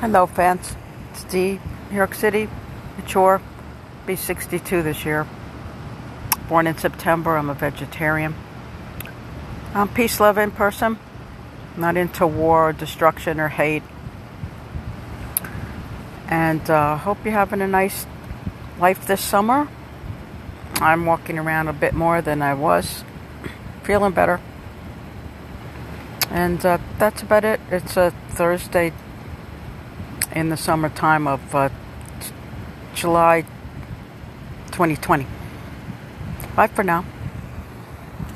Hello, fans. It's Dee, New York City, mature, be 62 this year. Born in September, I'm a vegetarian. I'm peace loving person, not into war, or destruction, or hate. And uh, hope you're having a nice life this summer. I'm walking around a bit more than I was, feeling better. And uh, that's about it. It's a Thursday in the summertime of uh, July 2020. Bye for now.